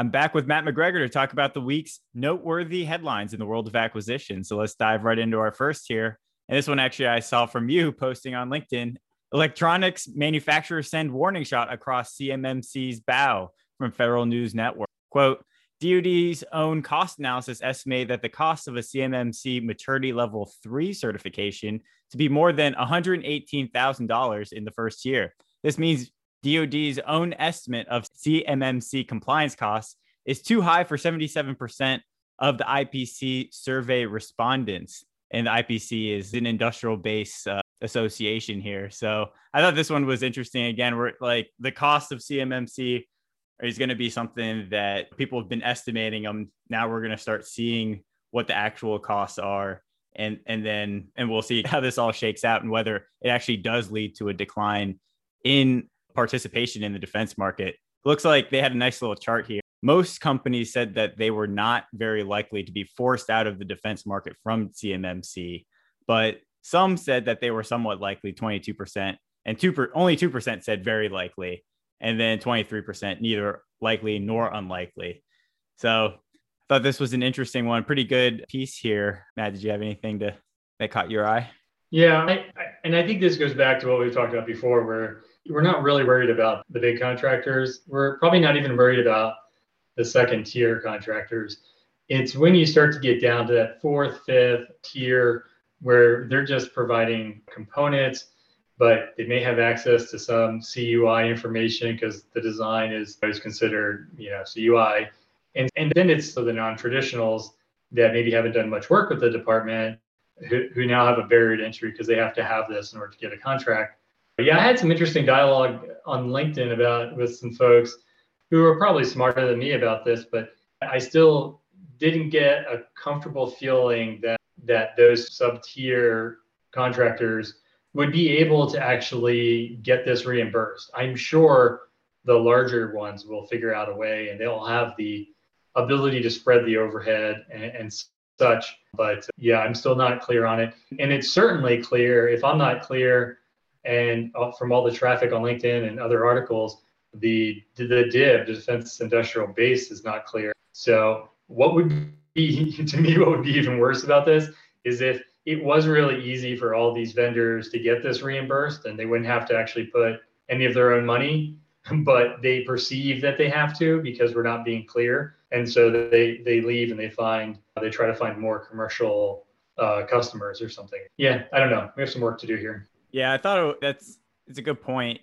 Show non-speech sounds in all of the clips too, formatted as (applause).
I'm back with Matt McGregor to talk about the week's noteworthy headlines in the world of acquisition. So let's dive right into our first here. And this one actually I saw from you posting on LinkedIn. Electronics manufacturers send warning shot across CMMC's bow from Federal News Network. Quote, DoD's own cost analysis estimated that the cost of a CMMC maturity level three certification to be more than $118,000 in the first year. This means DoD's own estimate of CMMC compliance costs is too high for 77% of the IPC survey respondents. And the IPC is an industrial base uh, association here. So I thought this one was interesting. Again, we're like the cost of CMMC is going to be something that people have been estimating them. Now we're going to start seeing what the actual costs are. And, and then and we'll see how this all shakes out and whether it actually does lead to a decline in participation in the defense market. Looks like they had a nice little chart here. Most companies said that they were not very likely to be forced out of the defense market from CMMC, but some said that they were somewhat likely, 22%, and two per, only 2% said very likely, and then 23% neither likely nor unlikely. So I thought this was an interesting one. Pretty good piece here. Matt, did you have anything to that caught your eye? Yeah, I, I, and I think this goes back to what we've talked about before, where we're not really worried about the big contractors. We're probably not even worried about the second tier contractors. It's when you start to get down to that fourth, fifth tier where they're just providing components, but they may have access to some CUI information because the design is, is considered, you know, CUI. And, and then it's the non-traditionals that maybe haven't done much work with the department who, who now have a barrier to entry because they have to have this in order to get a contract yeah, I had some interesting dialogue on LinkedIn about with some folks who are probably smarter than me about this, but I still didn't get a comfortable feeling that that those sub-tier contractors would be able to actually get this reimbursed. I'm sure the larger ones will figure out a way and they'll have the ability to spread the overhead and, and such. But yeah, I'm still not clear on it. And it's certainly clear if I'm not clear and uh, from all the traffic on LinkedIn and other articles, the the DIB, the Defense Industrial Base, is not clear. So what would be (laughs) to me what would be even worse about this is if it was really easy for all these vendors to get this reimbursed and they wouldn't have to actually put any of their own money (laughs) but they perceive that they have to because we're not being clear. And so they they leave and they find they try to find more commercial uh, customers or something. Yeah i don't know. We have some work to do here yeah, I thought that's it's a good point.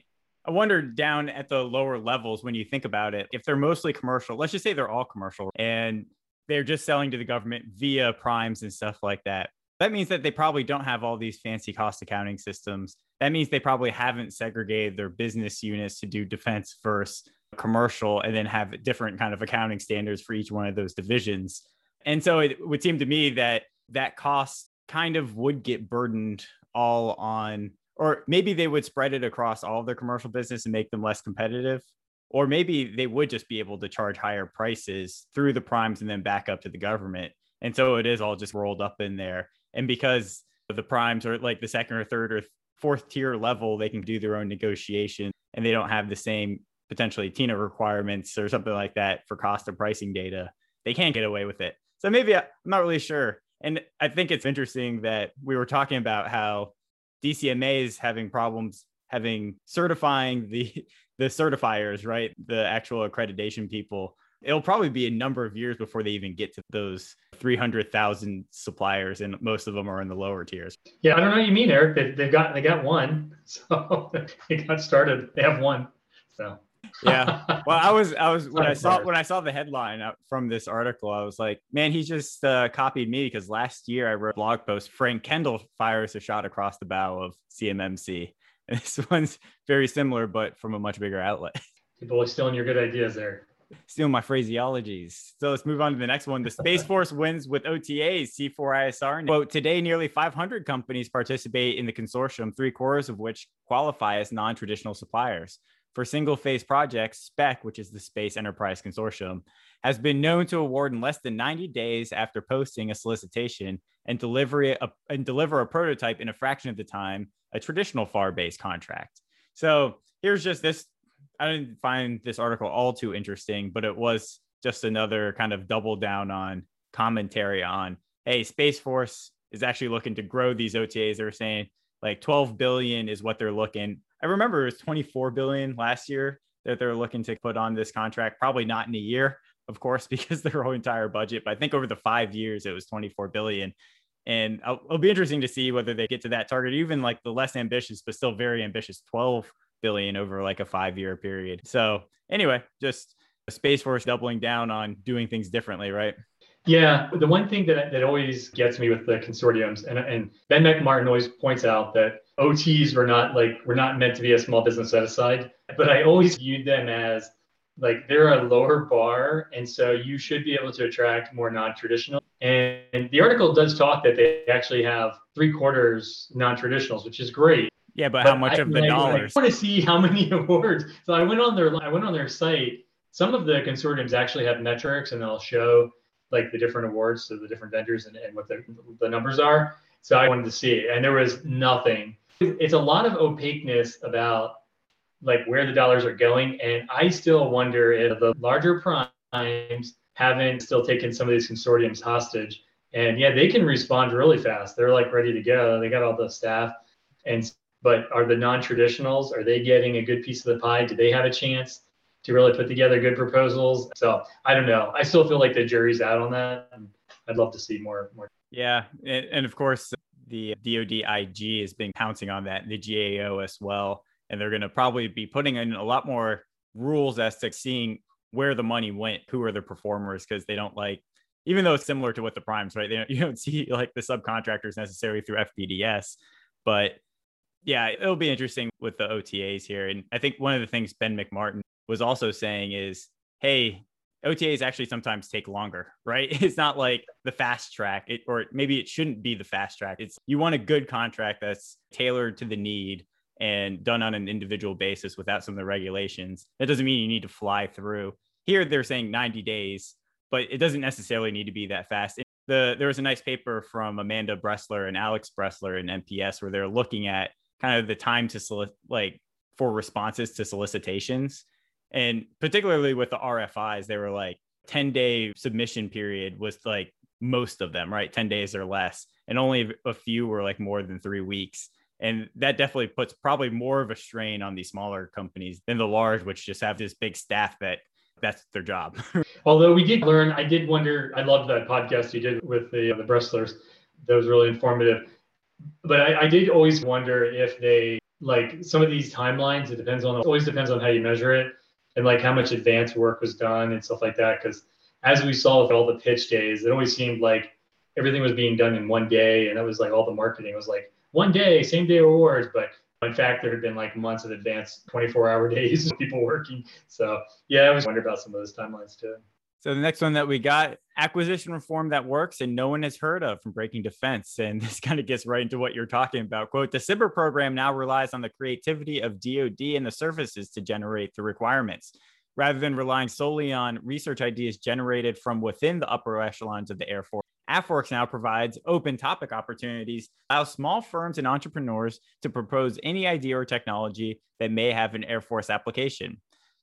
I wonder down at the lower levels when you think about it, if they're mostly commercial, let's just say they're all commercial and they're just selling to the government via primes and stuff like that. That means that they probably don't have all these fancy cost accounting systems. That means they probably haven't segregated their business units to do defense versus commercial, and then have different kind of accounting standards for each one of those divisions. And so it would seem to me that that cost kind of would get burdened all on or maybe they would spread it across all of their commercial business and make them less competitive or maybe they would just be able to charge higher prices through the primes and then back up to the government. And so it is all just rolled up in there. And because the primes are like the second or third or fourth tier level they can do their own negotiation and they don't have the same potentially TINA requirements or something like that for cost of pricing data. They can't get away with it. So maybe uh, i'm not really sure and I think it's interesting that we were talking about how DCMA is having problems having certifying the (laughs) the certifiers, right? The actual accreditation people. It'll probably be a number of years before they even get to those 300,000 suppliers, and most of them are in the lower tiers. Yeah, I don't know what you mean, Eric. They, they've got they got one, (laughs) so (laughs) they got started. They have one, so yeah. (laughs) Well, I was, I was when I saw when I saw the headline from this article, I was like, man, he just uh, copied me because last year I wrote a blog post. Frank Kendall fires a shot across the bow of CMMC, (laughs) and this one's very similar, but from a much bigger outlet. (laughs) People are stealing your good ideas there. Stealing my phraseologies. So let's move on to the next one. The Space Force wins with OTAs, C4ISR. Quote, today, nearly 500 companies participate in the consortium, three quarters of which qualify as non traditional suppliers for single phase projects, SPEC, which is the Space Enterprise Consortium, has been known to award in less than 90 days after posting a solicitation and deliver a, uh, and deliver a prototype in a fraction of the time a traditional FAR based contract. So here's just this. I didn't find this article all too interesting, but it was just another kind of double down on commentary on, hey, Space Force is actually looking to grow these OTAs. They're saying like 12 billion is what they're looking. I remember it was 24 billion last year that they're looking to put on this contract. Probably not in a year, of course, (laughs) because their whole entire budget. But I think over the five years, it was 24 billion. And it'll be interesting to see whether they get to that target, even like the less ambitious, but still very ambitious 12 billion over like a five year period. So, anyway, just Space Force doubling down on doing things differently, right? Yeah, the one thing that, that always gets me with the consortiums, and, and Ben McMartin always points out that OTs were not like we're not meant to be a small business set aside, but I always viewed them as like they're a lower bar, and so you should be able to attract more non-traditional. And, and the article does talk that they actually have three quarters non-traditionals, which is great. Yeah, but, but how much I, of the like, dollars? I want to see how many (laughs) awards. So I went on their I went on their site. Some of the consortiums actually have metrics, and they'll show like the different awards to the different vendors and, and what the, the numbers are. So I wanted to see it, and there was nothing. It's a lot of opaqueness about like where the dollars are going, and I still wonder if the larger primes haven't still taken some of these consortiums hostage. And yeah, they can respond really fast. They're like ready to go. They got all the staff, and but are the non-traditionals? Are they getting a good piece of the pie? Do they have a chance? to really put together good proposals. So I don't know. I still feel like the jury's out on that. And I'd love to see more. More. Yeah, and, and of course the DoD IG has been pouncing on that, the GAO as well, and they're going to probably be putting in a lot more rules as to seeing where the money went, who are the performers, because they don't like. Even though it's similar to what the primes, right? They don't, (laughs) you don't see like the subcontractors necessarily through FPDS, but yeah, it'll be interesting with the OTAs here. And I think one of the things Ben McMartin was also saying is, hey, OTAs actually sometimes take longer, right? (laughs) It's not like the fast track, it, or maybe it shouldn't be the fast track. It's you want a good contract that's tailored to the need and done on an individual basis without some of the regulations. That doesn't mean you need to fly through. Here they're saying 90 days, but it doesn't necessarily need to be that fast. The, there was a nice paper from Amanda Bresler and Alex Bresler in NPS where they're looking at kind of the time to like for responses to solicitations and particularly with the RFIs, they were like 10 day submission period was like most of them, right? 10 days or less. And only a few were like more than three weeks. And that definitely puts probably more of a strain on these smaller companies than the large, which just have this big staff that that's their job. (laughs) Although we did learn, I did wonder, I loved that podcast you did with the, uh, the Breslers. That was really informative. But I, I did always wonder if they like some of these timelines, it depends on, always depends on how you measure it and like how much advanced work was done and stuff like that. Because as we saw with all the pitch days, it always seemed like everything was being done in one day, and that was like all the marketing was like one day, same day awards, but in fact, there had been like months of advanced 24 hour (laughs) days of people working. So yeah, I was wondering about some of those timelines too. So the next one that we got acquisition reform that works and no one has heard of from Breaking Defense. (laughs) And this kind of gets right into what you're talking about. Quote, the SBIR program now relies on the creativity of DoD and the services to generate the requirements. Rather than relying solely on research ideas generated from within the upper echelons of the Air Force, AFWERX now provides open topic opportunities, allow small firms and entrepreneurs to propose any idea or technology that may have an Air Force application.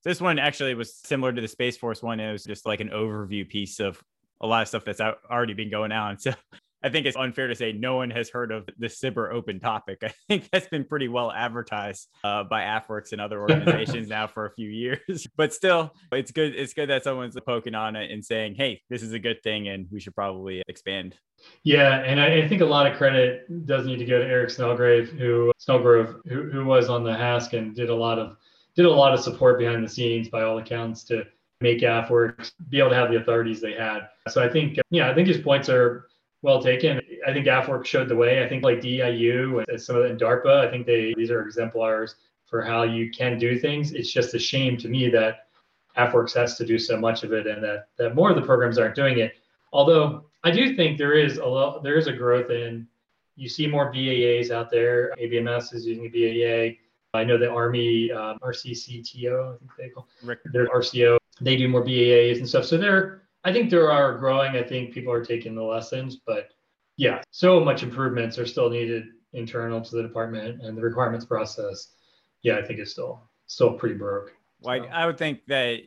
This one actually was similar to the Space Force one. It was just like an overview piece of a lot of stuff that's already been going on. (laughs) So I think it's unfair to say no one has heard of the SBIR open topic. (laughs) I think that's been pretty well advertised uh, by AFWERX and other organizations now for a few years. (laughs) But still, it's good. It's good that someone's poking on it and saying, "Hey, this is a good thing, and we should probably expand." Yeah, and I, I think a lot of credit does need to go to Eric Snellgrave, who Snellgrove, who, who was on the HASC and did a lot of did a lot of support behind the scenes by all accounts to make AFWERX be able to have the authorities they had. So I think, yeah, I think his points are well taken. I think AFWERX showed the way. I think like DIU and some of the in DARPA, I think they these are exemplars for how you can do things. It's just a shame to me that AFWERX has to do so much of it and that that more of the programs aren't doing it. Although I do think there is a lot, there is a growth in you see more BAAs out there. ABMS is using a BAA. I know the Army um, RCCTO, I think they call their RCO. They do more BAAs and stuff. So they're, I think there are growing. I think people are taking the lessons, but yeah, so much improvements are still needed internal to the department and the requirements process. Yeah, I think it's still still pretty broke. Well, I would think that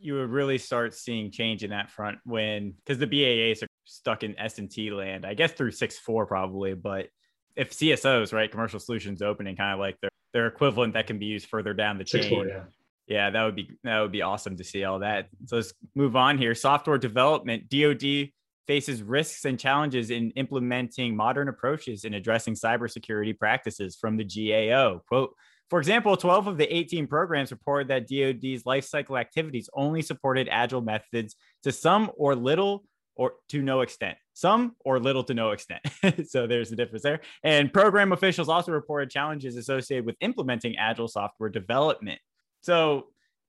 you would really start seeing change in that front when because the BAAs are stuck in S and T land, I guess through six four probably, but if CSOs, right, commercial solutions opening kind of like their their equivalent that can be used further down the chain. Four, yeah. Yeah, that would be that would be awesome to see all that. So let's move on here. Software development, DoD faces risks and challenges in implementing modern approaches in addressing cybersecurity practices from the GAO. Quote, for example, 12 of the 18 programs reported that DoD's lifecycle activities only supported agile methods to some or little or to no extent, some or little to no extent. (laughs) so there's a difference there. And program officials also reported challenges associated with implementing agile software development. So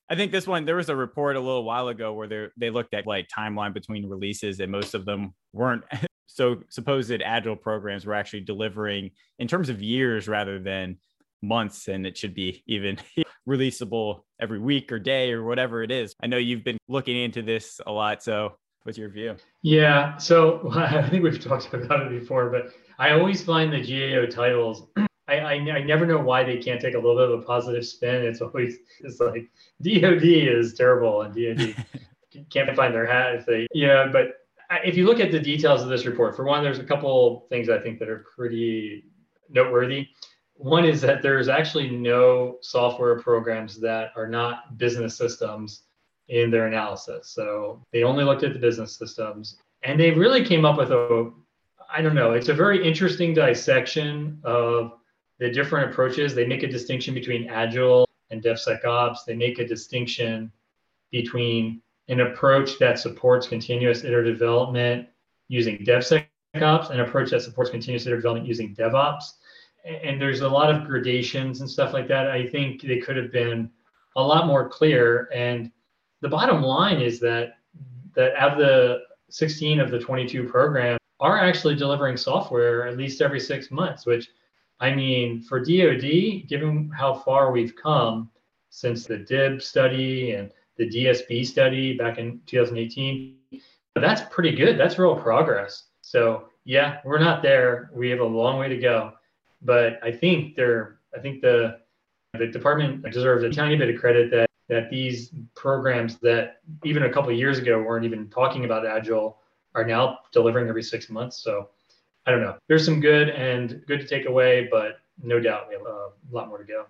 I think this one there was a report a little while ago where they they looked at like timeline between releases and most of them weren't (laughs) so supposed agile programs were actually delivering in terms of years rather than months and it should be even (laughs) releasable every week or day or whatever it is. I know you've been looking into this a lot. So, what's your view? Yeah. So, (laughs) I think we've talked about it before, but I always find the GAO titles. I, I, I never know why they can't take a little bit of a positive spin. It's always it's like DoD is terrible and DoD (laughs) can't find their hat if they yeah. But if you look at the details of this report, for one, there's a couple things I think that are pretty noteworthy. One is that there's actually no software programs that are not business systems in their analysis. So they only looked at the business systems and they really came up with a, I don't know, it's a very interesting dissection of the different approaches. They make a distinction between Agile and DevSecOps. They make a distinction between an approach that supports continuous iterative development using DevSecOps, an approach that supports continuous iterative development using DevOps and there's a lot of gradations and stuff like that. I think they could have been a lot more clear. And the bottom line is that that of the 16 of the 22 programs are actually delivering software at least every six months, which I mean, for DoD, given how far we've come since the DIB study and the DSB study back in 2018, that's pretty good. That's real progress. So yeah, we're not there. We have a long way to go but I think they're I think the the department deserves a tiny bit of credit that that these programs that even a couple years ago weren't even talking about agile are now delivering every six months. So I don't know. There's some good and good to take away, but no doubt we have a lot more to go.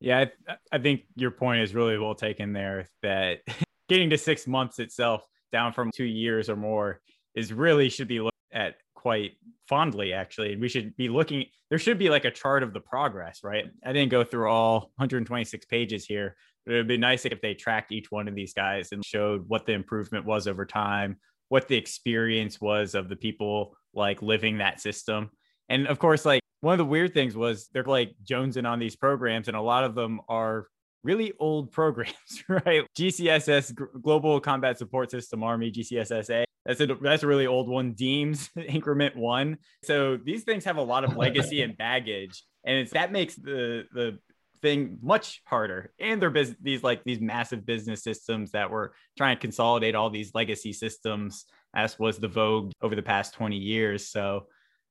Yeah, I, I think your point is really well taken there. That (laughs) getting to six months itself down from two years or more is really should be looked at quite fondly actually and we should be looking there should be like a chart of the progress right i didn't go through all 126 pages here but it would be nice if they tracked each one of these guys and showed what the improvement was over time what the experience was of the people like living that system and of course like one of the weird things was they're like jonesing on these programs and a lot of them are really old (laughs) programs, right? GCSS, Global Combat Support System Army, GCSSA. That's a that's a really old one. DEAMS (laughs) increment one. So these things have a lot of legacy and (laughs) baggage, and it's that makes the the thing much harder. And they're bus- these like these massive business systems that were trying to consolidate all these legacy systems, as was the vogue over the past twenty years. So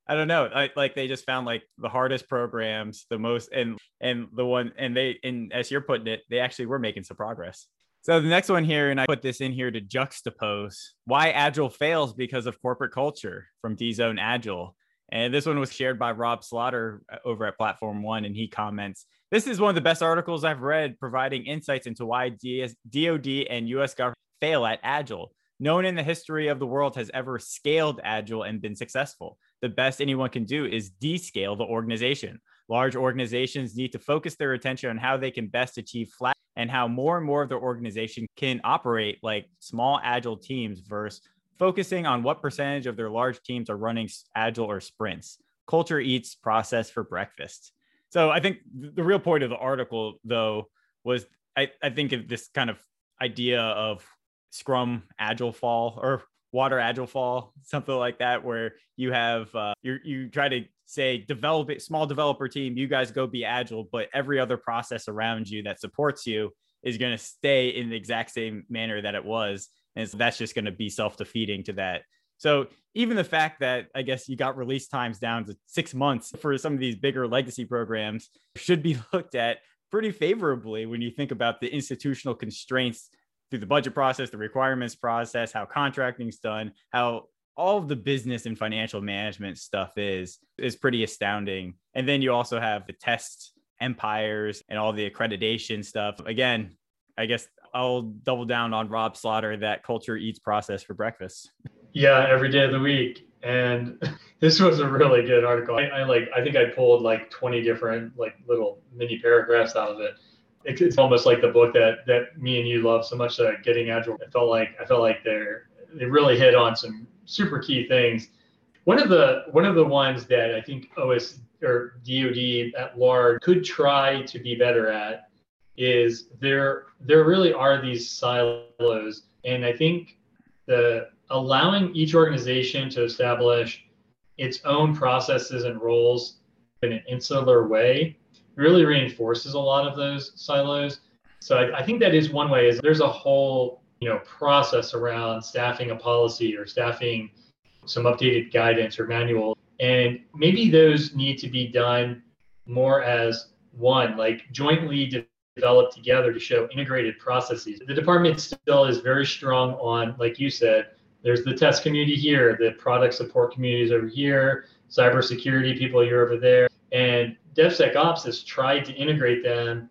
I don't know. I, like they just found like the hardest programs, the most, and and the one, and they, and as you're putting it, they actually were making some progress. So the next one here, and I put this in here to juxtapose why Agile fails because of corporate culture from DZone Agile. And this one was shared by Rob Slaughter uh, over at Platform One, and he comments, "This is one of the best articles I've read, providing insights into why DS, DoD and U.S. government fail at Agile." No one in the history of the world has ever scaled Agile and been successful. The best anyone can do is descale the organization. Large organizations need to focus their attention on how they can best achieve flat and how more and more of their organization can operate like small agile teams versus focusing on what percentage of their large teams are running agile or sprints. Culture eats process for breakfast. So I think the real point of the article, though, was I, I think of this kind of idea of Scrum Agile Fall or Water Agile Fall, something like that, where you have uh, you you try to say develop it, small developer team, you guys go be agile, but every other process around you that supports you is going to stay in the exact same manner that it was, and so that's just going to be self defeating to that. So even the fact that I guess you got release times down to six months for some of these bigger legacy programs should be (laughs) looked at pretty favorably when you think about the institutional constraints through the budget process, the requirements process, how contracting's done, how all of the business and financial management stuff is is pretty astounding. And then you also have the test empires and all the accreditation stuff. Again, I guess I'll double down on Rob Slaughter that culture eats process for breakfast. Yeah, every day of the week. And (laughs) this was a really good article. I, I like I think I pulled like 20 different like little mini paragraphs out of it. It's, almost like the book that that me and you love so much. Uh, Getting Agile. I felt like I felt like they're they really hit on some super key things. One of the one of the ones that I think OS or DoD at large could try to be better at is there there really are these silos, and I think the allowing each organization to establish its own processes and roles in an insular way really reinforces a lot of those silos. So I, I think that is one way is there's a whole you know process around staffing a policy or staffing some updated guidance or manual and maybe those need to be done more as one like jointly developed together to show integrated processes the department still is very strong on like you said there's the test community here the product support communities over here cybersecurity people you're over there and DevSecOps has tried to integrate them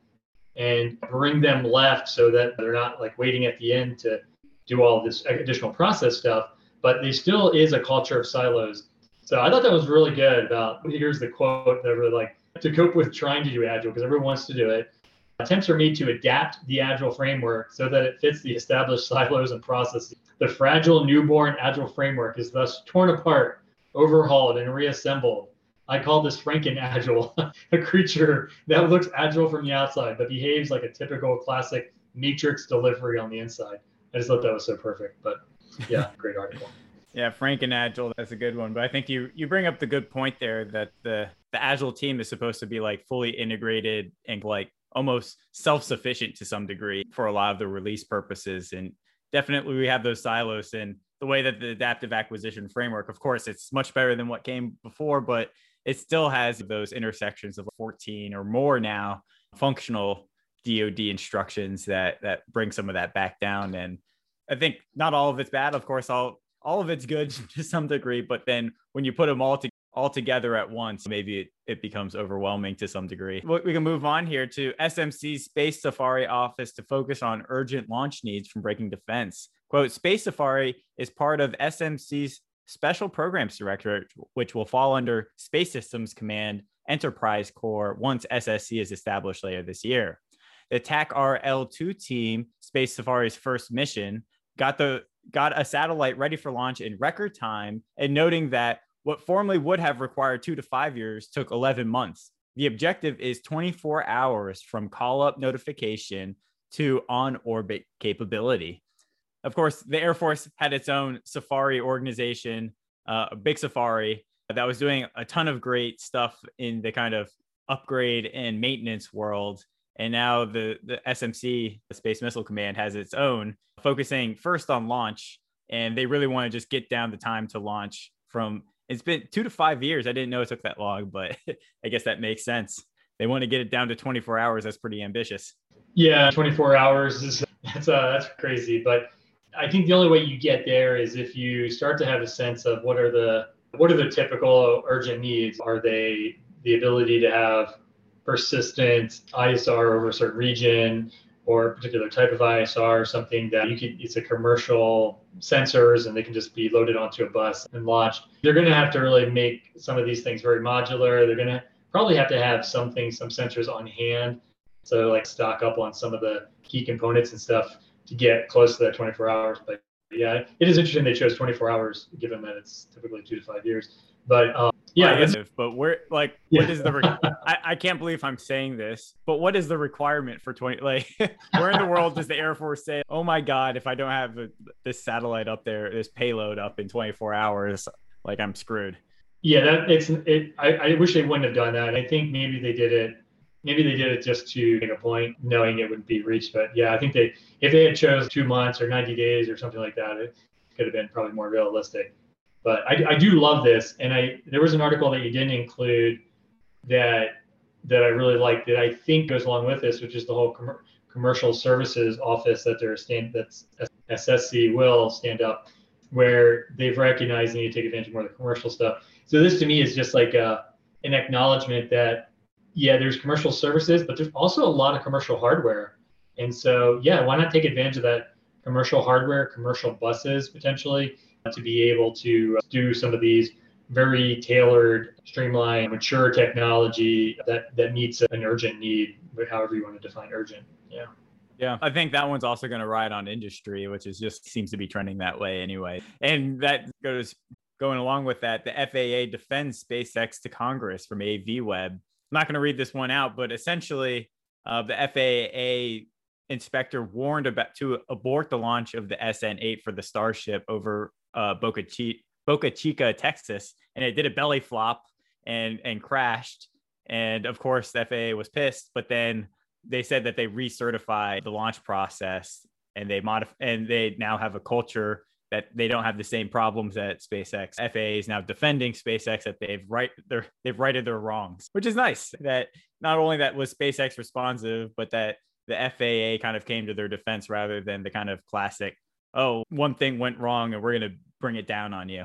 and bring them left so that they're not like waiting at the end to do all this additional process stuff. But there still is a culture of silos. So I thought that was really good about here's the quote that really like to cope with trying to do agile because everyone wants to do it. Attempts are made to adapt the agile framework so that it fits the established (laughs) silos and processes. The fragile newborn agile framework is thus torn apart, overhauled, and reassembled I call this Franken agile, (laughs) a creature that looks agile from the outside, but behaves like a typical classic matrix delivery on the inside. I just thought that was so perfect. But yeah, (laughs) great article. Yeah, Franken Agile, that's a good one. But I think you you bring up the good point there that the the Agile team is supposed to be like fully integrated and like almost self-sufficient to some degree for a lot of the release purposes. And definitely we have those silos and the way that the adaptive acquisition framework, of course, it's much better than what came before, but it still has those intersections of 14 or more now functional DoD instructions that that bring some of that back down. And I think not all of it's bad. Of course, all all of it's good (laughs) to some degree, but then when you put them all, to, all together at once, maybe it, it becomes overwhelming to some degree. We can move on here to SMC's Space Safari office to focus on urgent launch needs from Breaking Defense. Quote, Space Safari is part of SMC's Special Programs Directorate, which will fall under Space Systems Command Enterprise Corps once SSC is established later this year. The TAC-RL2 team, Space Safari's first mission, got the got a satellite ready for launch in record time, and noting that what formerly would have required two to five years took 11 months. The objective is 24 hours from call up notification to on orbit capability. Of course, the Air Force had its own safari organization, uh, a big safari that was doing a ton of great stuff in the kind of upgrade and maintenance world. And now the, the SMC, the Space Missile Command, has its own, focusing first on launch. And they really want to just get down the time to launch from it's been two to five years. I didn't know it took that long, but (laughs) I guess that makes sense. They want to get it down to 24 hours. That's pretty ambitious. Yeah, 24 hours is (laughs) that's uh, that's crazy. But I think the only way you get there is if you start to have a sense of what are the what are the typical urgent needs? Are they the ability to have persistent ISR over a certain region or a particular type of ISR, something that you can it's a commercial sensors and they can just be loaded onto a bus and launched. They're going to have to really make some of these things very modular. They're going to probably have to have something, some sensors on hand. So like stock up on some of the key components and stuff to get close to that 24 hours. But yeah, it is interesting they chose 24 hours, given that it's typically two to five years. But um, yeah, but where like (laughs) what yeah. is the? Re- I, I can't believe I'm saying this, but what is the requirement for 20? Like, (laughs) where in the world does the Air Force say, "Oh my God, if I don't have a, this satellite up there, this payload up in 24 hours, like I'm screwed." Yeah, that it's it. I, I wish they wouldn't have done that. I think maybe they did it maybe they did it just to make a point, knowing it wouldn't be reached. But yeah, I think they if they had chose two months or 90 days or something like that, it could have been probably more realistic. But I, I do love this, and I there was an article that you didn't include that that I really like that I think goes along with this, which is the whole com- commercial services office that they're stand that's SSC will stand up where they've recognized they need to take advantage of more of the commercial stuff. So this to me is just like a, an acknowledgement that yeah, there's commercial services, but there's also a lot of commercial hardware. And so yeah, why not take advantage of that commercial hardware, commercial buses potentially uh, to be able to uh, do some of these very tailored, streamlined, mature technology that that meets an urgent need, but however you want to define urgent. Yeah. Yeah, I think that one's also going to ride on industry, which is just seems to be trending that way anyway. And that goes going along with that. The FAA defends SpaceX to Congress from AVweb. I'm not going to read this one out, but essentially, uh, the FAA inspector warned about to abort the launch of the SN8 for the Starship over uh, Boca, Chica, Boca Chica, Texas, and it did a belly flop and and crashed. And of course, the FAA was pissed, but then they said that they recertified the launch process and they modify and they now have a culture that they don't have the same problems at SpaceX. FAA is now defending SpaceX that they've right they've righted their wrongs, which is nice. That not only that was SpaceX responsive, but that the FAA kind of came to their defense rather than the kind of classic, oh, one thing went wrong and we're going to bring it down on you.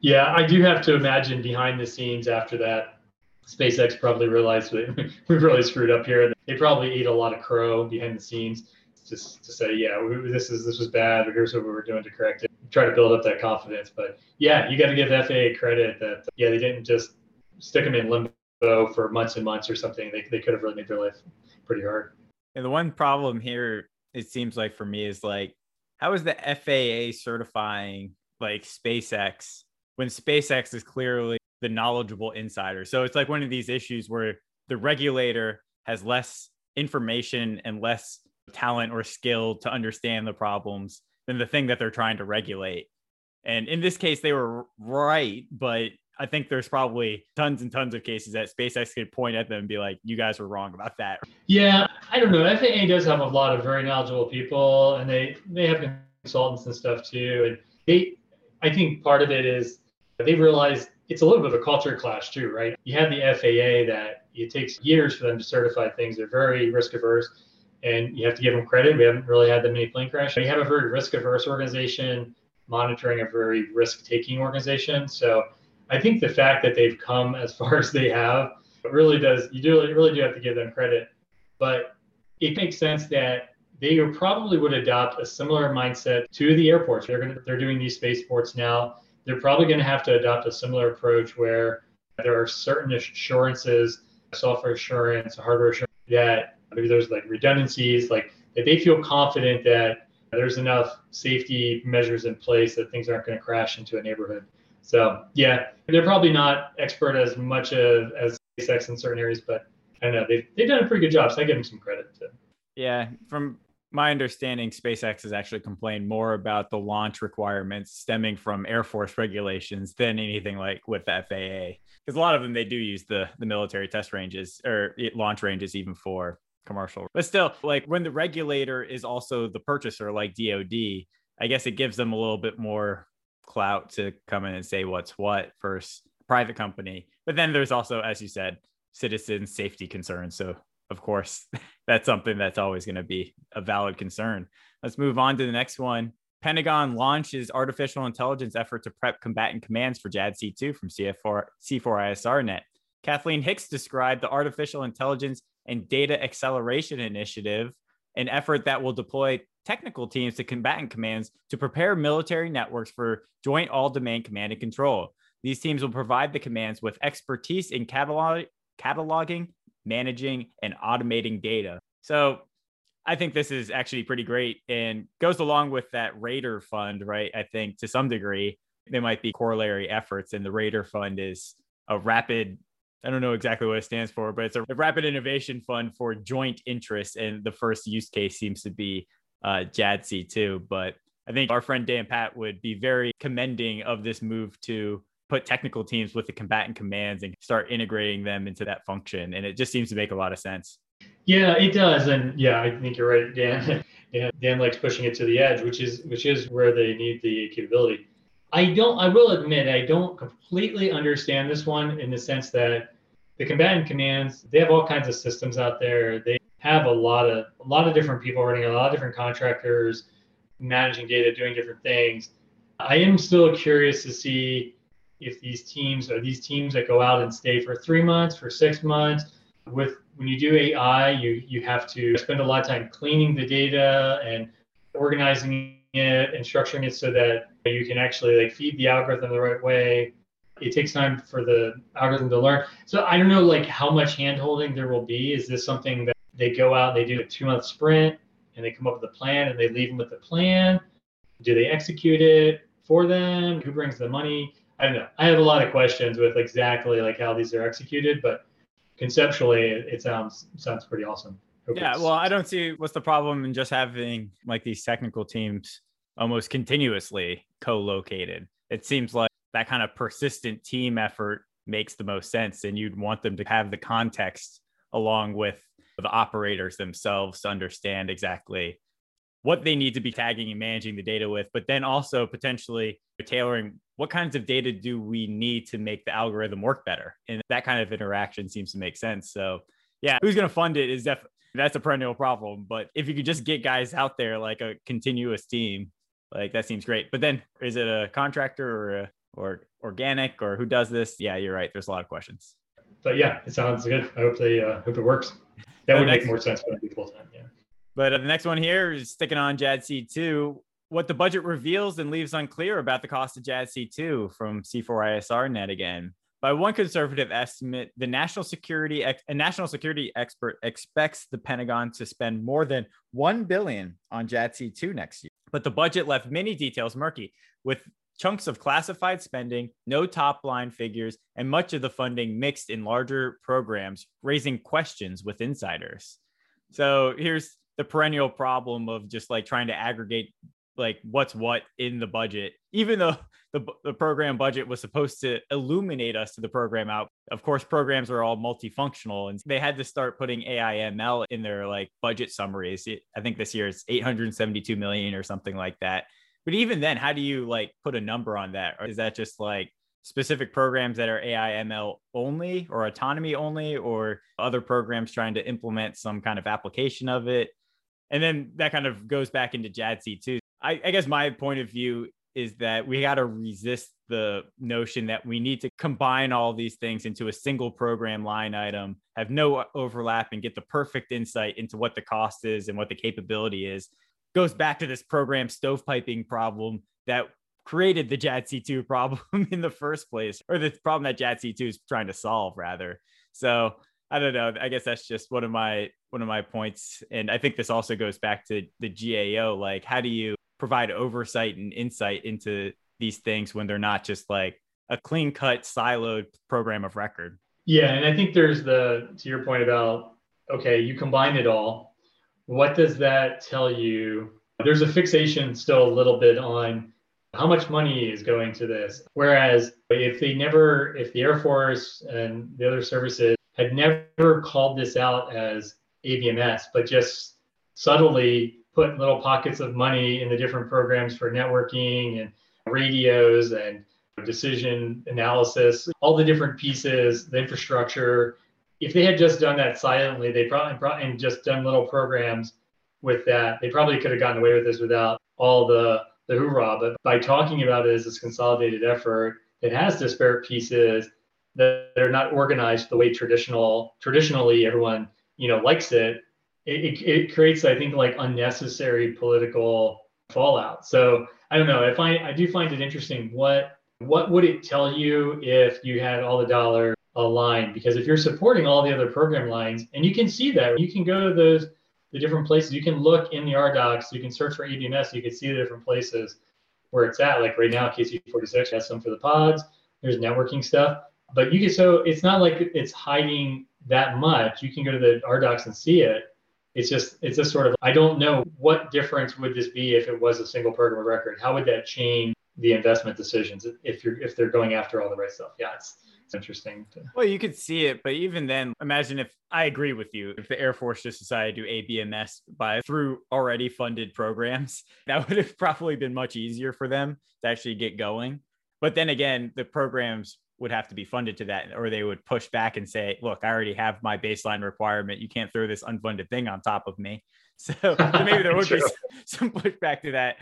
Yeah, I do have to imagine behind the scenes after that, SpaceX probably realized we, (laughs) we really screwed up here. They probably ate a lot of crow behind the scenes just to say, yeah, we, this is this was bad. Here's what we were doing to correct it. Try to build up that confidence. But yeah, you got to give FAA credit that yeah, they didn't just stick them in limbo for months and months or something. They they could have really made their life pretty hard. And the one problem here, it seems like for me, is like, how is the FAA certifying like SpaceX when SpaceX is clearly the knowledgeable insider? So it's like one of these issues where the regulator has less information and less talent or skill to understand the problems than the thing that they're trying to regulate. And in this case, they were right, but I think there's probably tons and tons of cases that SpaceX could point at them and be like, you guys were wrong about that. Yeah, I don't know. FAA does have a lot of very knowledgeable people and they, they have consultants and stuff too. And they, I think part of it is they realize it's a little bit of a culture clash too, right? You have the FAA that it takes years for them to certify things. They're very risk averse and you have to give them credit. We haven't really had that many plane crashes. We have a very risk averse organization monitoring a very risk taking organization. So I think the fact that they've come as (laughs) far as they have really does you do really do have to give them credit. But it makes sense that they probably would adopt a similar mindset to the airports. They're going to, they're doing these spaceports now. They're probably going to have to adopt a similar approach where there are certain assurances, software assurance, hardware assurance that maybe there's like redundancies, like that they feel confident that there's enough safety measures in place that things aren't going to crash into a neighborhood. So yeah, they're probably not expert as much of, as SpaceX in certain areas, but I know they've, they've done a pretty good job. So I give them some credit to. Yeah, from my understanding, SpaceX has actually complained more about the launch requirements stemming from Air Force regulations than anything like with the FAA. Because a lot of them they do use the the military test ranges or eh, launch ranges even for commercial. But still, like when the regulator is also the purchaser, like DoD, I guess it gives them a little bit more clout to come in and say what's what first private company. But then there's also, as you said, citizen safety concerns. So of course, (laughs) that's something that's always going to be a valid concern. Let's move on to the next one. Pentagon launches artificial intelligence effort to prep combatant commands for JADC2 from CF4, C4ISRNet. Kathleen Hicks described the Artificial Intelligence and Data Acceleration Initiative, an effort that will deploy technical teams to combatant commands to prepare military networks for joint all domain command and control. These teams will provide the commands with expertise in catalog- cataloging, managing, and automating data. So I think this is actually pretty great and goes along with that Raider fund, right? I think to some degree, there might be corollary efforts, and the Raider fund is a rapid I don't know exactly what it stands for, but it's a rapid innovation fund for joint interests. And the first use case seems to be uh, JADC2. But I think our friend Dan Patt would be very commending of this move to put technical teams with the combatant commands and start integrating them into that function. And it just seems to make a lot of sense. Yeah, it does. And yeah, I think you're right, Dan. (laughs) Dan, Dan likes pushing it to the edge, which is which is where they need the capability. I don't I will admit I don't completely understand this one in the sense that the combatant commands, they have all kinds of systems out there. They have a lot of a lot of different people running a lot of different contractors managing data doing different things i am still curious to see if these teams are these teams that go out and stay for three months for six months with when you do ai you you have to spend a lot of time cleaning the data and organizing it and structuring it so that you can actually like feed the algorithm the right way it takes time for the algorithm to learn. So I don't know like how much handholding there will be. Is this something that they go out, they do a two month sprint and they come up with a plan and they leave them with the plan? Do they execute it for them? Who brings the money? I don't know. I have a lot of questions with exactly like how these are executed, but conceptually it, sounds sounds pretty awesome. Yeah, well, I don't see what's the problem in just having like these technical teams almost continuously co-located. It seems like that kind of persistent team effort makes the most sense and you'd want them to have the context along with the operators themselves to understand exactly what they need to be tagging and managing the data with but then also potentially tailoring what kinds of data do we need to make the algorithm work better and that kind of interaction seems to make sense so yeah who's going to fund it is definitely that's a perennial problem but if you could just get guys out there like a continuous team like that seems great but then is it a contractor or a or organic or who does this? Yeah, you're right. There's a lot of questions. But yeah, it sounds good. I hope they uh, hope it works. That would next, make more sense for them full time. Yeah. But uh, the next one here is sticking on JADC2. What the budget reveals and leaves unclear about the cost of JADC2 from C4ISR net again. By one conservative estimate, the national security ex- a national security expert expects the Pentagon to spend more than 1 billion on JADC2 next year. But the budget left many details murky, with chunks of classified spending, no top line figures, and much of the funding mixed in larger programs, raising questions with insiders. So here's the perennial problem of just like trying to aggregate like what's what in the budget even though (laughs) the, the program budget was supposed to illuminate us to the program out of course programs are all multifunctional and they had to start putting aiml in their like budget summaries i think this year it's 872 million or something like that but even then, how do you like put a number on that? Or is that just like specific programs that are AI ML only or autonomy only, or other programs trying to implement some kind of application of it? And then that kind of goes back into JADC2. I, I guess my point of view is that we got to resist the notion that we need to combine all these things into a single program line item, have no overlap, and get the perfect insight into what the cost is and what the capability is goes back to this program stovepiping problem that created the JADC2 (laughs) problem in the first place, or the problem that JADC2 is trying to solve, rather. So I don't know. I guess that's just one of my one of my points, and I think this also goes back to the GAO. Like, how do you provide oversight and insight into these things when they're not just like a clean cut siloed program of record? Yeah, and I think there's the to your point about okay, you combine it all, what does that tell you? There's a fixation still a little bit on how much money is going to this. Whereas if they never, if the Air Force and the other services had never called this out as ABMS, but just subtly put little pockets of money in the different programs for networking and radios and decision analysis, all the different pieces, the infrastructure, if they had just done that silently, they probably and just done little programs with that, they probably could have gotten away with this without all the the hoorah. But by talking about it as this consolidated effort, it has disparate pieces that are not organized the way traditional traditionally everyone you know likes it. It, it, creates, I think, like unnecessary political fallout. So I don't know. I find I do find it interesting. What what would it tell you if you had all the dollar aligned? because if you're supporting all the other program lines and you can see that you can go to those the different places you can look in the RDocs you can search for ABMS you can see the different places where it's at like right now KC46 has some for the pods there's networking stuff but you can so it's not like it's hiding that much you can go to the RDocs and see it it's just it's just sort of I don't know what difference would this be if it was a single program of record how would that change the investment decisions if you're if they're going after all the right stuff yeah it's it's interesting. To... Well, you could see it, but even then, imagine if I agree with you, if the Air Force just decided to do ABMS by through already funded programs, (laughs) that would have probably been much easier for them to actually get going. But then again, the programs would have to be funded to that, or they would push back and say, "Look, I already have my baseline requirement. You can't throw this unfunded thing on top of me." (laughs) So, maybe there (laughs) would be (laughs) some pushback to that.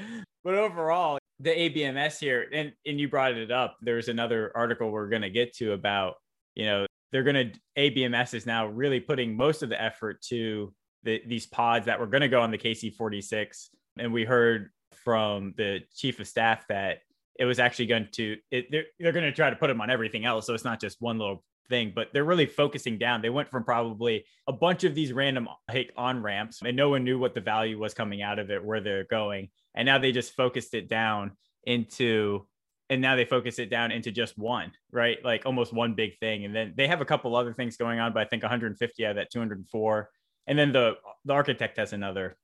But overall, the ABMS here, and and you brought it up. There's another article we're going to get to about you know they're going to ABMS is now really putting most of the effort to the, these pods that were going to go on the KC46, and we heard from the chief of staff that it was actually going to it, they're, they're going to try to put them on everything else so it's not just one little thing but they're really focusing down. They went from probably a bunch of these random hike on ramps and no one knew what the value was coming out of it where they're going and now they just focused it down into and now they focus it down into just one right? Like almost one big thing and then they have a couple other things going on but i think 150 out of that 204 and then the the architect has another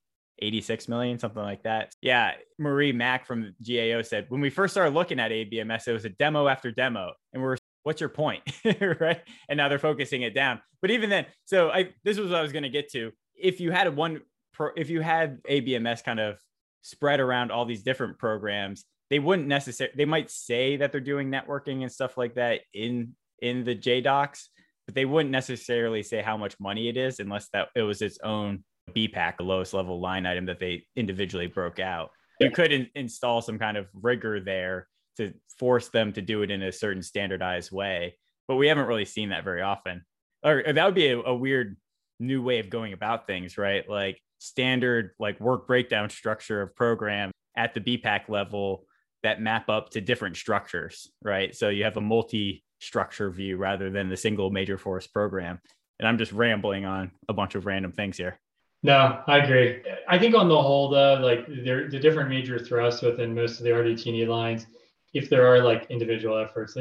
86 million, something like that. Yeah. Marie Mak from GAO said, when we first started looking at ABMS, it was a demo after demo. And we're, what's your point? (laughs) right. And now they're focusing it down. But even then, so I, this was what I was going to get to. If you had a one, pro, if you had ABMS kind of spread around all these different programs, they wouldn't necessarily, they might say that they're doing networking and stuff like that in, in the JDocs, but they wouldn't necessarily say how much money it is unless that it was its own BPAC, the lowest level line item that they individually broke out. You could in- install some kind of rigor there to force them to do it in a certain standardized way, but we haven't really seen that very often. Or, or that would be a, a weird new way of going about things, right? Like standard like work breakdown structure of program at the BPAC level that map up to different structures, right? So you have a multi structure view rather than the single major force program. And I'm just rambling on a bunch of random things here. No, I agree. I think on the whole, though, like there, the different major thrusts within most of the RDT&E lines, if there are like individual efforts,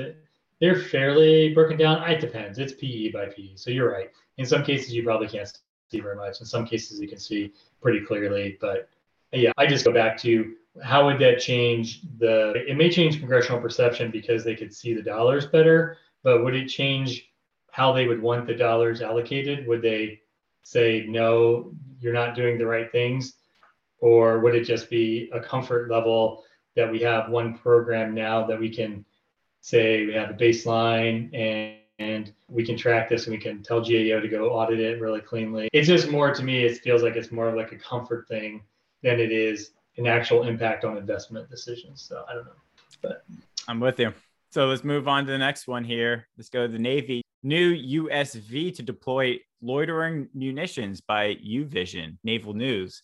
they're fairly broken down. It depends. It's PE by PE. So you're right. In some cases, you probably can't see very much. In some cases, you can see pretty clearly. But yeah, I just go back to how would that change the? It may change congressional perception because they could see the dollars better. But would it change how they would want the dollars allocated? Would they say no you're not doing the right things or would it just be a comfort level that we have one program now that we can say we have a baseline and, and we can track this and we can tell GAO to go audit it really cleanly. It's just more to me, it feels like it's more like a comfort thing than it is an actual impact on investment decisions. So I don't know. But I'm with you. So let's move on to the next one here. Let's go to the Navy. New USV to deploy loitering munitions by UVision, Naval News.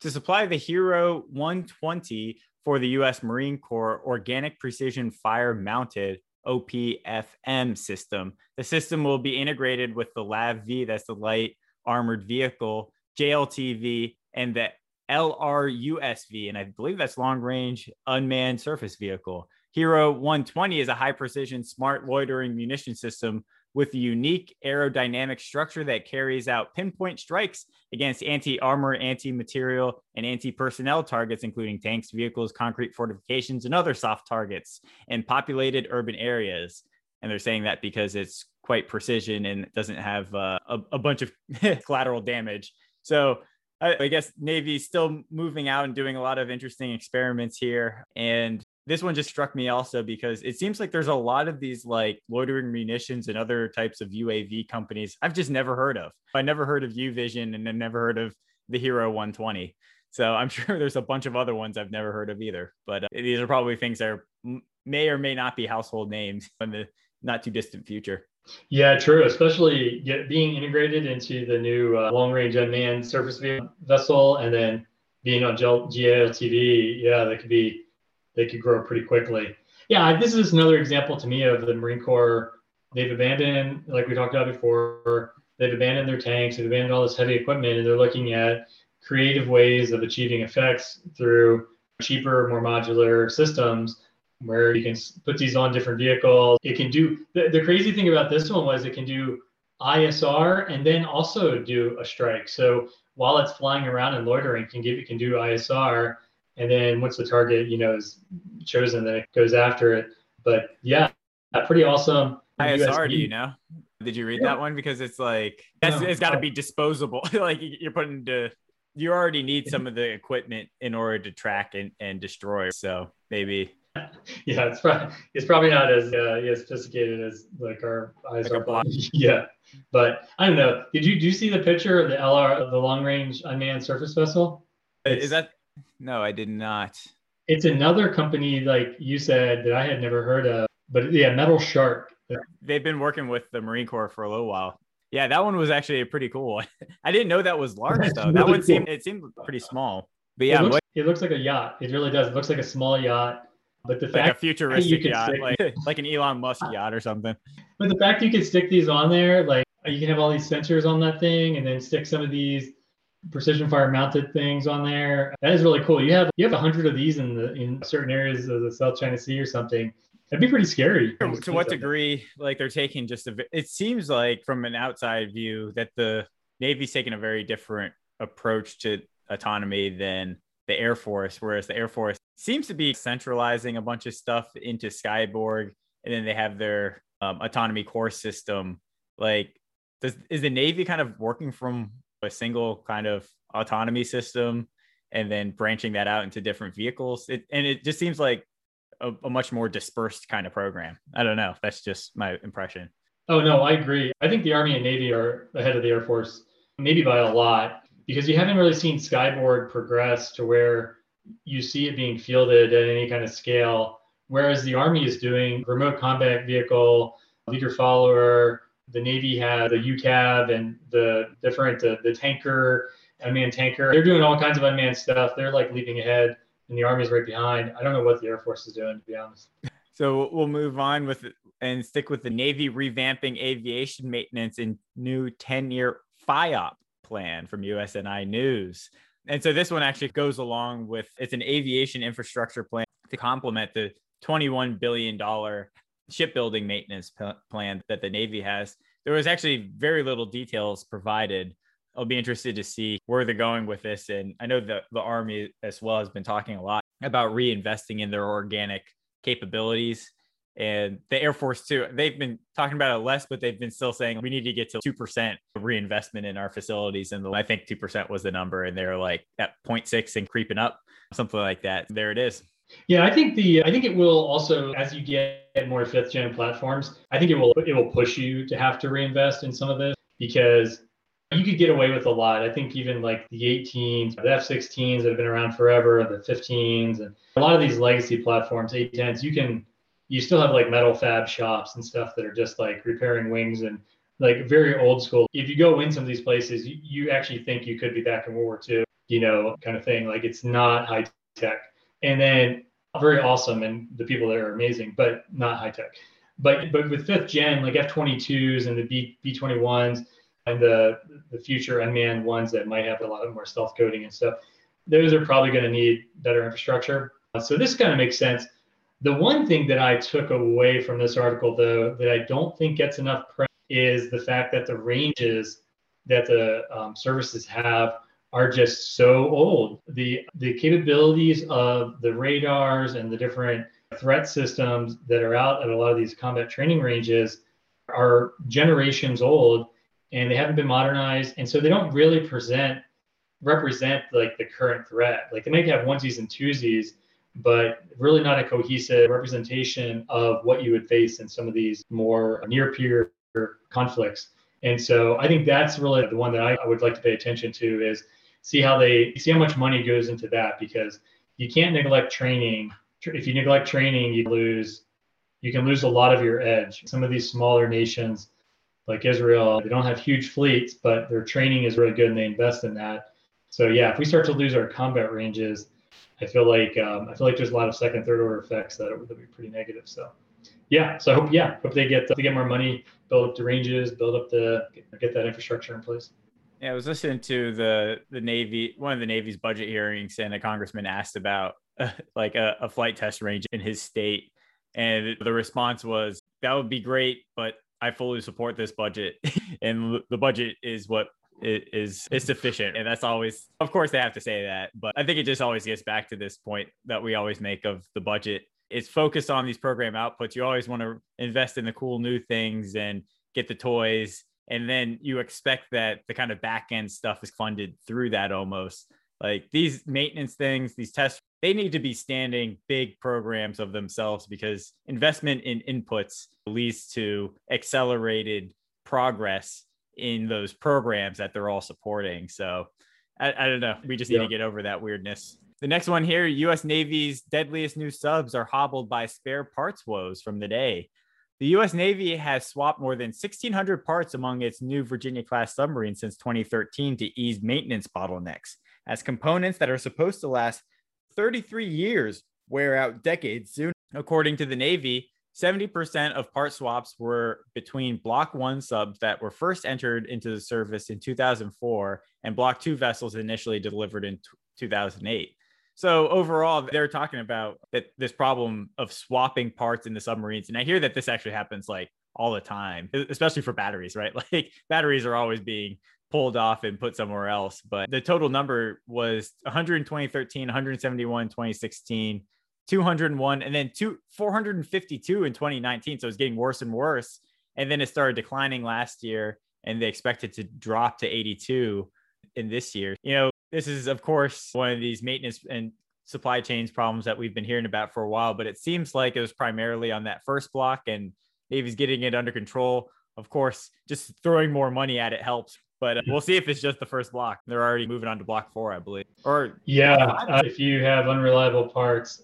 To supply the Hero 120 for the U.S. Marine Corps Organic Precision Fire Mounted OPFM system. The system will be integrated with the LAV-V, that's the Light Armored Vehicle, JLTV, and the LRUSV, and I believe that's Long Range Unmanned Surface Vehicle. Hero 120 is a high precision smart loitering munition system with a unique aerodynamic structure that carries out pinpoint strikes against anti armor, anti material, and anti personnel targets, including tanks, vehicles, concrete fortifications, and other soft targets in populated urban areas. And they're saying that because it's quite precision and doesn't have uh, a, a bunch of (laughs) collateral damage. So I, I guess Navy's still moving out and doing a lot of interesting experiments here. And this one just struck me also because it seems like there's a lot of these like loitering munitions and other types of UAV companies I've just never heard of. I never heard of UVision and I've never heard of the Hero 120. So I'm (laughs) sure there's a bunch of other ones I've never heard of either. But uh, these are probably things that are, may or may not be household names (laughs) in the not too distant future. Yeah, true. Especially being integrated into the new uh, long range unmanned surface vessel and then being on JLTV. Yeah, that could be they could grow pretty quickly. Yeah, this is another example to me of the Marine Corps. They've abandoned, like we talked about before, they've abandoned their tanks, they've abandoned all this heavy equipment, and they're looking at creative ways of achieving effects through cheaper, more modular systems where you can put these on different vehicles. It can do the, the crazy thing about this one was it can do ISR and then also do a strike. So while it's flying around and loitering, can give it can do ISR and then once the target you know is chosen then it goes after it but yeah pretty awesome isr do you know did you read yeah. that one because it's like that's, no, it's got to be disposable (laughs) like you're putting to you already need some of the equipment in order to track and, and destroy so maybe (laughs) yeah, it's probably it's probably not as uh, yeah, sophisticated as like our eyes Like are. (laughs) yeah, but I don't know. Did you do you see the picture of the LR, the long range unmanned surface vessel? Is that? No, I did not. It's another company like you said that I had never heard of, but yeah, Metal Shark. They've been working with the Marine Corps for a little while. Yeah, that one was actually a pretty cool one. (laughs) I didn't know that was large That's though. That really one seemed it seemed pretty uh, small. But yeah, it, looks, what, it looks like a yacht. It really does. It looks like a small yacht. But the like a fact, futuristic could yacht, stick- like (laughs) like an Elon Musk uh, yacht or something. but the fact you can stick these on there, like you can have all these sensors on that thing, and then stick some of these precision fire mounted things on there. That is really cool. You have you have a hundred of these in the in certain areas of the South China Sea or something. That'd be pretty scary. To, what degree, like they're taking just a. It seems like from an outside view that the Navy's taking a very different approach to autonomy than the Air Force, whereas the Air Force seems to be centralizing a bunch of stuff into Skyborg, and then they have their um, autonomy core system. Like, does is the Navy kind of working from a single kind of autonomy system, and then branching that out into different vehicles? It, and it just seems like a, a much more dispersed kind of program. I don't know. That's just my impression. Oh no, I agree. I think the Army and Navy are ahead of the Air Force, maybe by a lot, because you haven't really seen Skyborg progress to where you see it being fielded at any kind of scale. Whereas the Army is doing remote combat vehicle, leader follower. The Navy has the UCAV and the different the, the tanker, unmanned tanker. They're doing all kinds of unmanned stuff. They're like leaping ahead, and the Army's right behind. I don't know what the Air Force is doing, to be honest. (laughs) So we'll move on with and stick with the Navy revamping aviation maintenance and new 10 year FIOP plan from USNI News. And so this one actually goes along with it's an aviation infrastructure plan to complement the $21 billion shipbuilding maintenance p- plan that the Navy has. There was actually very little details provided. I'll be interested to see where they're going with this. And I know that the Army as well has been talking a lot about reinvesting in their organic capabilities. And the Air Force too, they've been talking about it less, but they've been still saying we need to get to 2% reinvestment in our facilities. And I think 2% was the number. And they're like at 0.6 and creeping up, something like that. There it is. Yeah, I think the I think it will also as you get more fifth gen platforms, I think it will it will push you to have to reinvest in some of this because you could get away with a lot. I think even like the 18s, the F16s that have been around forever, the 15s, and a lot of these legacy platforms, A-10s, you can you still have like metal fab shops and stuff that are just like repairing wings and like very old school. If you go in some of these places, you, you actually think you could be back in World War II, you know, kind of thing. Like it's not high tech. And then very awesome and the people there are amazing, but not high tech. But but with fifth gen, like F22s and the B B21s and the the future unmanned ones that might have a lot of more stealth coating and stuff, those are probably going to need better infrastructure. So this kind of makes sense. The one thing that I took away from this article, though, that I don't think gets enough press is the fact that the ranges that the um, services have are just so old. The the capabilities of the radars and the different threat systems that are out at a lot of these combat training ranges are generations old and they haven't been modernized and so they don't really present represent like the current threat. Like they might have onesies and twosies, but really not a cohesive representation of what you would face in some of these more near peer conflicts. And so I think that's really the one that I, I would like to pay attention to is see how they see how much money goes into that because you can't neglect training. If you neglect training, you lose you can lose a lot of your edge. Some of these smaller nations like Israel, they don't have huge fleets, but their training is really good and they invest in that. So yeah, if we start to lose our combat ranges, I feel like um, I feel like there's a lot of second, third order effects that would be pretty negative. So yeah, so I hope yeah, hope they get they get more money, build up the ranges, build up the get that infrastructure in place. Yeah, I was listening to the the Navy, one of the Navy's budget hearings, and a congressman asked about uh, (laughs) like a, a flight test range in his state, and the response was, "That would be great, but I fully support this budget, (laughs) and the budget is what is is sufficient." And that's always, of course, they have to say that, but I think it just always gets back to this point that we always make of the budget. It's focused on these program outputs. You always want to invest in the cool new things and get the toys and then you expect that the kind of back end stuff is funded through that almost Like these maintenance things, these tests, they need to be standing big programs of themselves because investment in inputs leads to accelerated progress in those programs that they're all supporting. So I, I don't know. We just need yeah. to get over that weirdness. The next one here US Navy's deadliest new subs are hobbled by spare parts woes from the day. The US Navy has swapped more than 1,600 parts among its new Virginia class submarines since 2013 to ease maintenance bottlenecks, as components that are supposed to last 33 years wear out decades soon. According to the Navy, 70% of part swaps were between Block 1 subs that were first entered into the service in 2004 and Block 2 vessels initially delivered in 2008. So overall, they're talking about that this problem of swapping parts in the submarines. And I hear that this actually happens like all the time, especially for batteries, right? (laughs) Like batteries are always being pulled off and put somewhere else. But the total number was 120 13, 171 2016, 201 and then two 452 in 2019 so it's getting worse and worse and then it started declining last year and they expect it to drop to 82 in this year you know this is of course one of these maintenance and supply chains problems that we've been hearing about for a while but it seems like it was primarily on that first block and navy's getting it under control of course just throwing more money at it helps but uh, we'll see if it's just the first block. They're already moving on to block four, I believe. Or yeah, uh, if you have unreliable parts,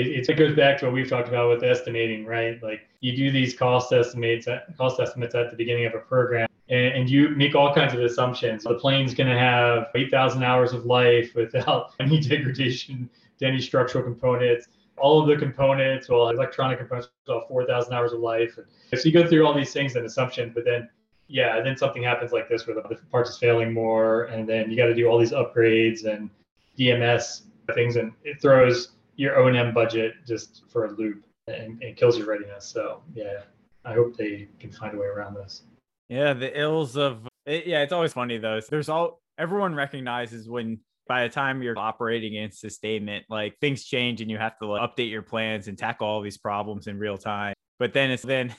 it, goes back to what we've talked about with estimating, right? Like you do these cost estimates, uh, cost estimates at the beginning of a program, and, and you make all kinds of assumptions. The plane's going to have 8,000 hours of life without (laughs) any degradation to any structural components. All of the components, well, electronic components, will have 4,000 hours of life. So you go through all these things and assumptions, but then yeah, then something happens like this where the parts is failing more, and then you got to do all these upgrades and DMS things, and it throws your O&M budget just for a loop and, and kills your readiness. So yeah, I hope they can find a way around this. Yeah, the ills of it, yeah, it's always funny though. There's all everyone recognizes when by the time you're operating in sustainment, like things change and you have to like, update your plans and tackle all these problems in real time. But then it's then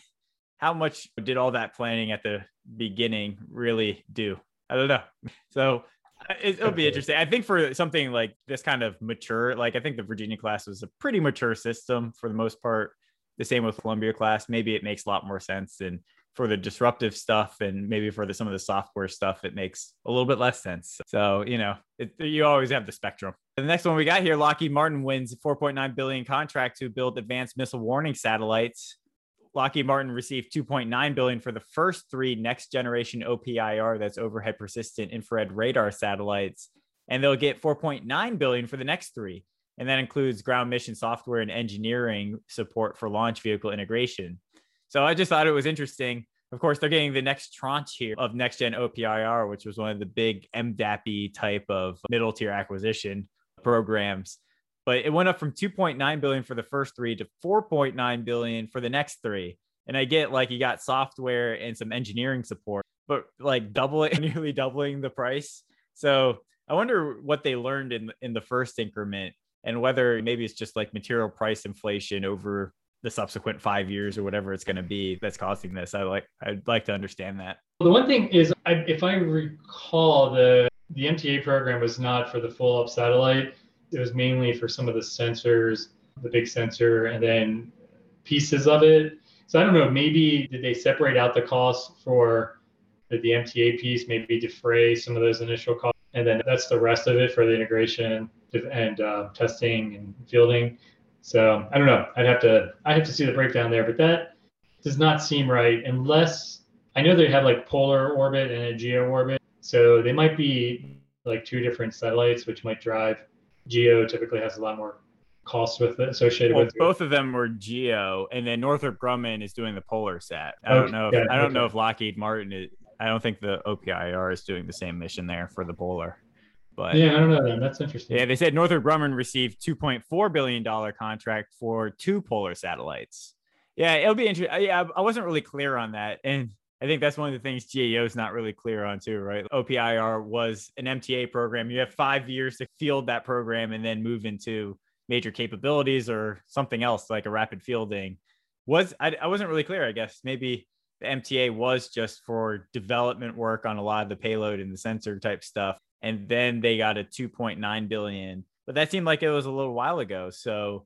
how much did all that planning at the beginning really do? I don't know. (laughs) So it, will be interesting. I think for something like this kind of mature, like I think the Virginia class was a pretty mature system for the most part. The same with Columbia class. Maybe it makes a lot more sense. And for the disruptive stuff and maybe for the, some of the software stuff, it makes a little bit less sense. So, you know, it, you always have the spectrum. The next one we got here, Lockheed Martin wins 4.9 billion contract to build advanced missile warning satellites. Lockheed Martin received 2.9 billion for the first three next generation OPIR that's overhead persistent infrared radar satellites and they'll get 4.9 billion for the next three and that includes ground mission software and engineering support for launch vehicle integration. So I just thought it was interesting. Of course, they're getting the next tranche here of next gen OPIR, which was one of the big MDAPI type of middle tier acquisition programs but it went up from 2.9 billion for the first three to 4.9 billion for the next three. And I get like you got software and some engineering support, but like doubling, (laughs) nearly doubling the price. So I wonder what they learned in in the first increment and whether maybe it's just like material price inflation over the subsequent five years or whatever it's going to be that's causing this. I like I'd like to understand that. The one thing is, I, if I recall, the the MTA program was not for the full up satellite it was mainly for some of the sensors, the big sensor, and then pieces of it. So I don't know, maybe did they separate out the costs for the, the MTA piece, maybe defray some of those initial costs, and then that's the rest of it for the integration and uh, testing and fielding. So I don't know. I'd have to I have to see the breakdown there, but that does not seem right unless I know they have like polar orbit and a geo orbit. So they might be like two different satellites, which might drive Geo typically has a lot more costs with it associated well, with it. both of them were Geo, and then Northrop Grumman is doing the Polar Sat. I don't oh, know. If, yeah, I don't okay. know if Lockheed Martin is. I don't think the OPIR is doing the same mission there for the Polar. But yeah, I don't know. Then. That's interesting. Yeah, they said Northrop Grumman received 2.4 billion dollar contract for two polar satellites. Yeah, it'll be interesting. Yeah, I wasn't really clear on that, and I think that's one of the things GAO is not really clear on too, right? OPIR was an MTA program. You have five years to field that program and then move into major capabilities or something else like a rapid fielding. Was I, I wasn't really clear, I guess. Maybe the MTA was just for development work on a lot of the payload and the sensor type stuff. and then they got a 2.9 billion. But that seemed like it was a little while ago. So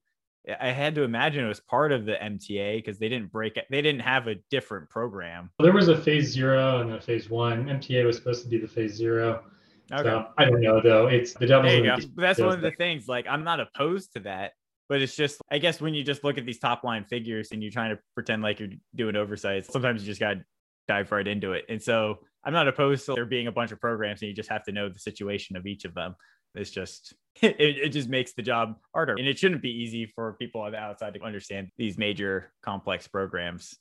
I had to imagine it was part of the MTA because they didn't break it. They didn't have a different program. Well, There was a phase zero and a phase one. MTA was supposed to be the phase zero. Okay. So I don't know though. It's the devil. That's one of the things. Like I'm not opposed to that, but it's just I guess when you just look at these top line figures and you're trying to pretend like you're doing oversight, sometimes you just got to dive right into it. And so I'm not opposed to there being a bunch of programs and you just have to know the situation of each of them. It's just (laughs) it, it just makes the job harder. And it shouldn't be easy for people on the outside to understand these major complex programs.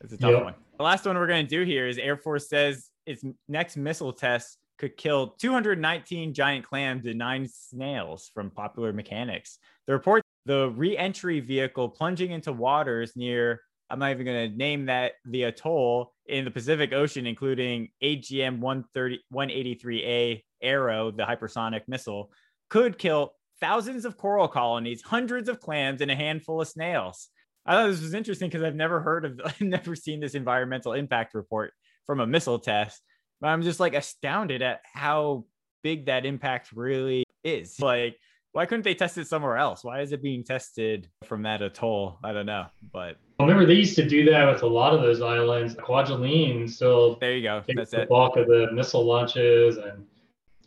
It's a tough yep. one. The last one we're going to do here is Air Force says its next missile test could kill 219 giant clams and nine snails from popular mechanics. The report the re-entry vehicle plunging into waters near I'm not even going to name that the atoll in the Pacific Ocean, including AGM 130, 183A Arrow, the hypersonic missile, could kill thousands of coral colonies, hundreds of clams, and a handful of snails. I thought this was interesting because I've never heard of, (laughs) I've never seen this environmental impact report from a missile test. But I'm just like astounded at how big that impact really is. Like, why couldn't they test it somewhere else? Why is it being tested from that atoll? I don't know, but remember they used to do that with a lot of those islands. Kwajalein still there you go. That's the it. bulk of the missile launches and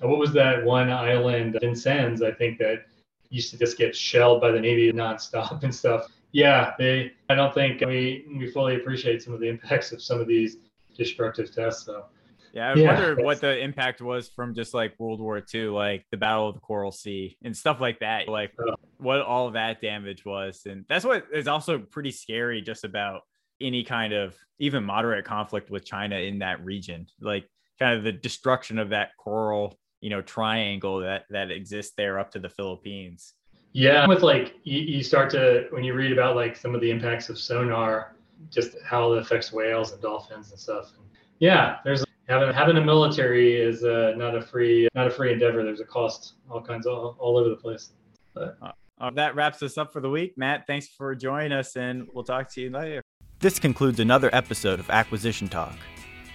uh, what was that one island, Vincennes, I think that used to just get shelled by the Navy nonstop and stuff. Yeah, they. I don't think we we fully appreciate some of the impacts of some of these destructive tests. So. Yeah, I yeah, wonder what the impact was from just like World War II, like the Battle of the Coral Sea and stuff like that. Like oh. what all that damage was, and that's what is also pretty scary just about any kind of even moderate conflict with China in that region. Like kind of the destruction of that coral you know triangle that that exists there up to the Philippines. Yeah, with like you, you start to when you read about like some of the impacts of sonar, just how it affects whales and dolphins and stuff. yeah, there's having having a military is uh, not a free not a free endeavor. There's a cost, all kinds of all, all over the place. But. Uh, that wraps us up for the week. Matt, thanks for joining us, and we'll talk to you later. This concludes another episode of Acquisition Talk.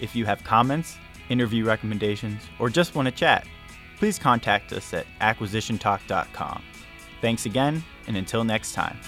If you have comments, interview recommendations, or just want to chat please contact us at acquisitiontalk.com. Thanks again, and until next time.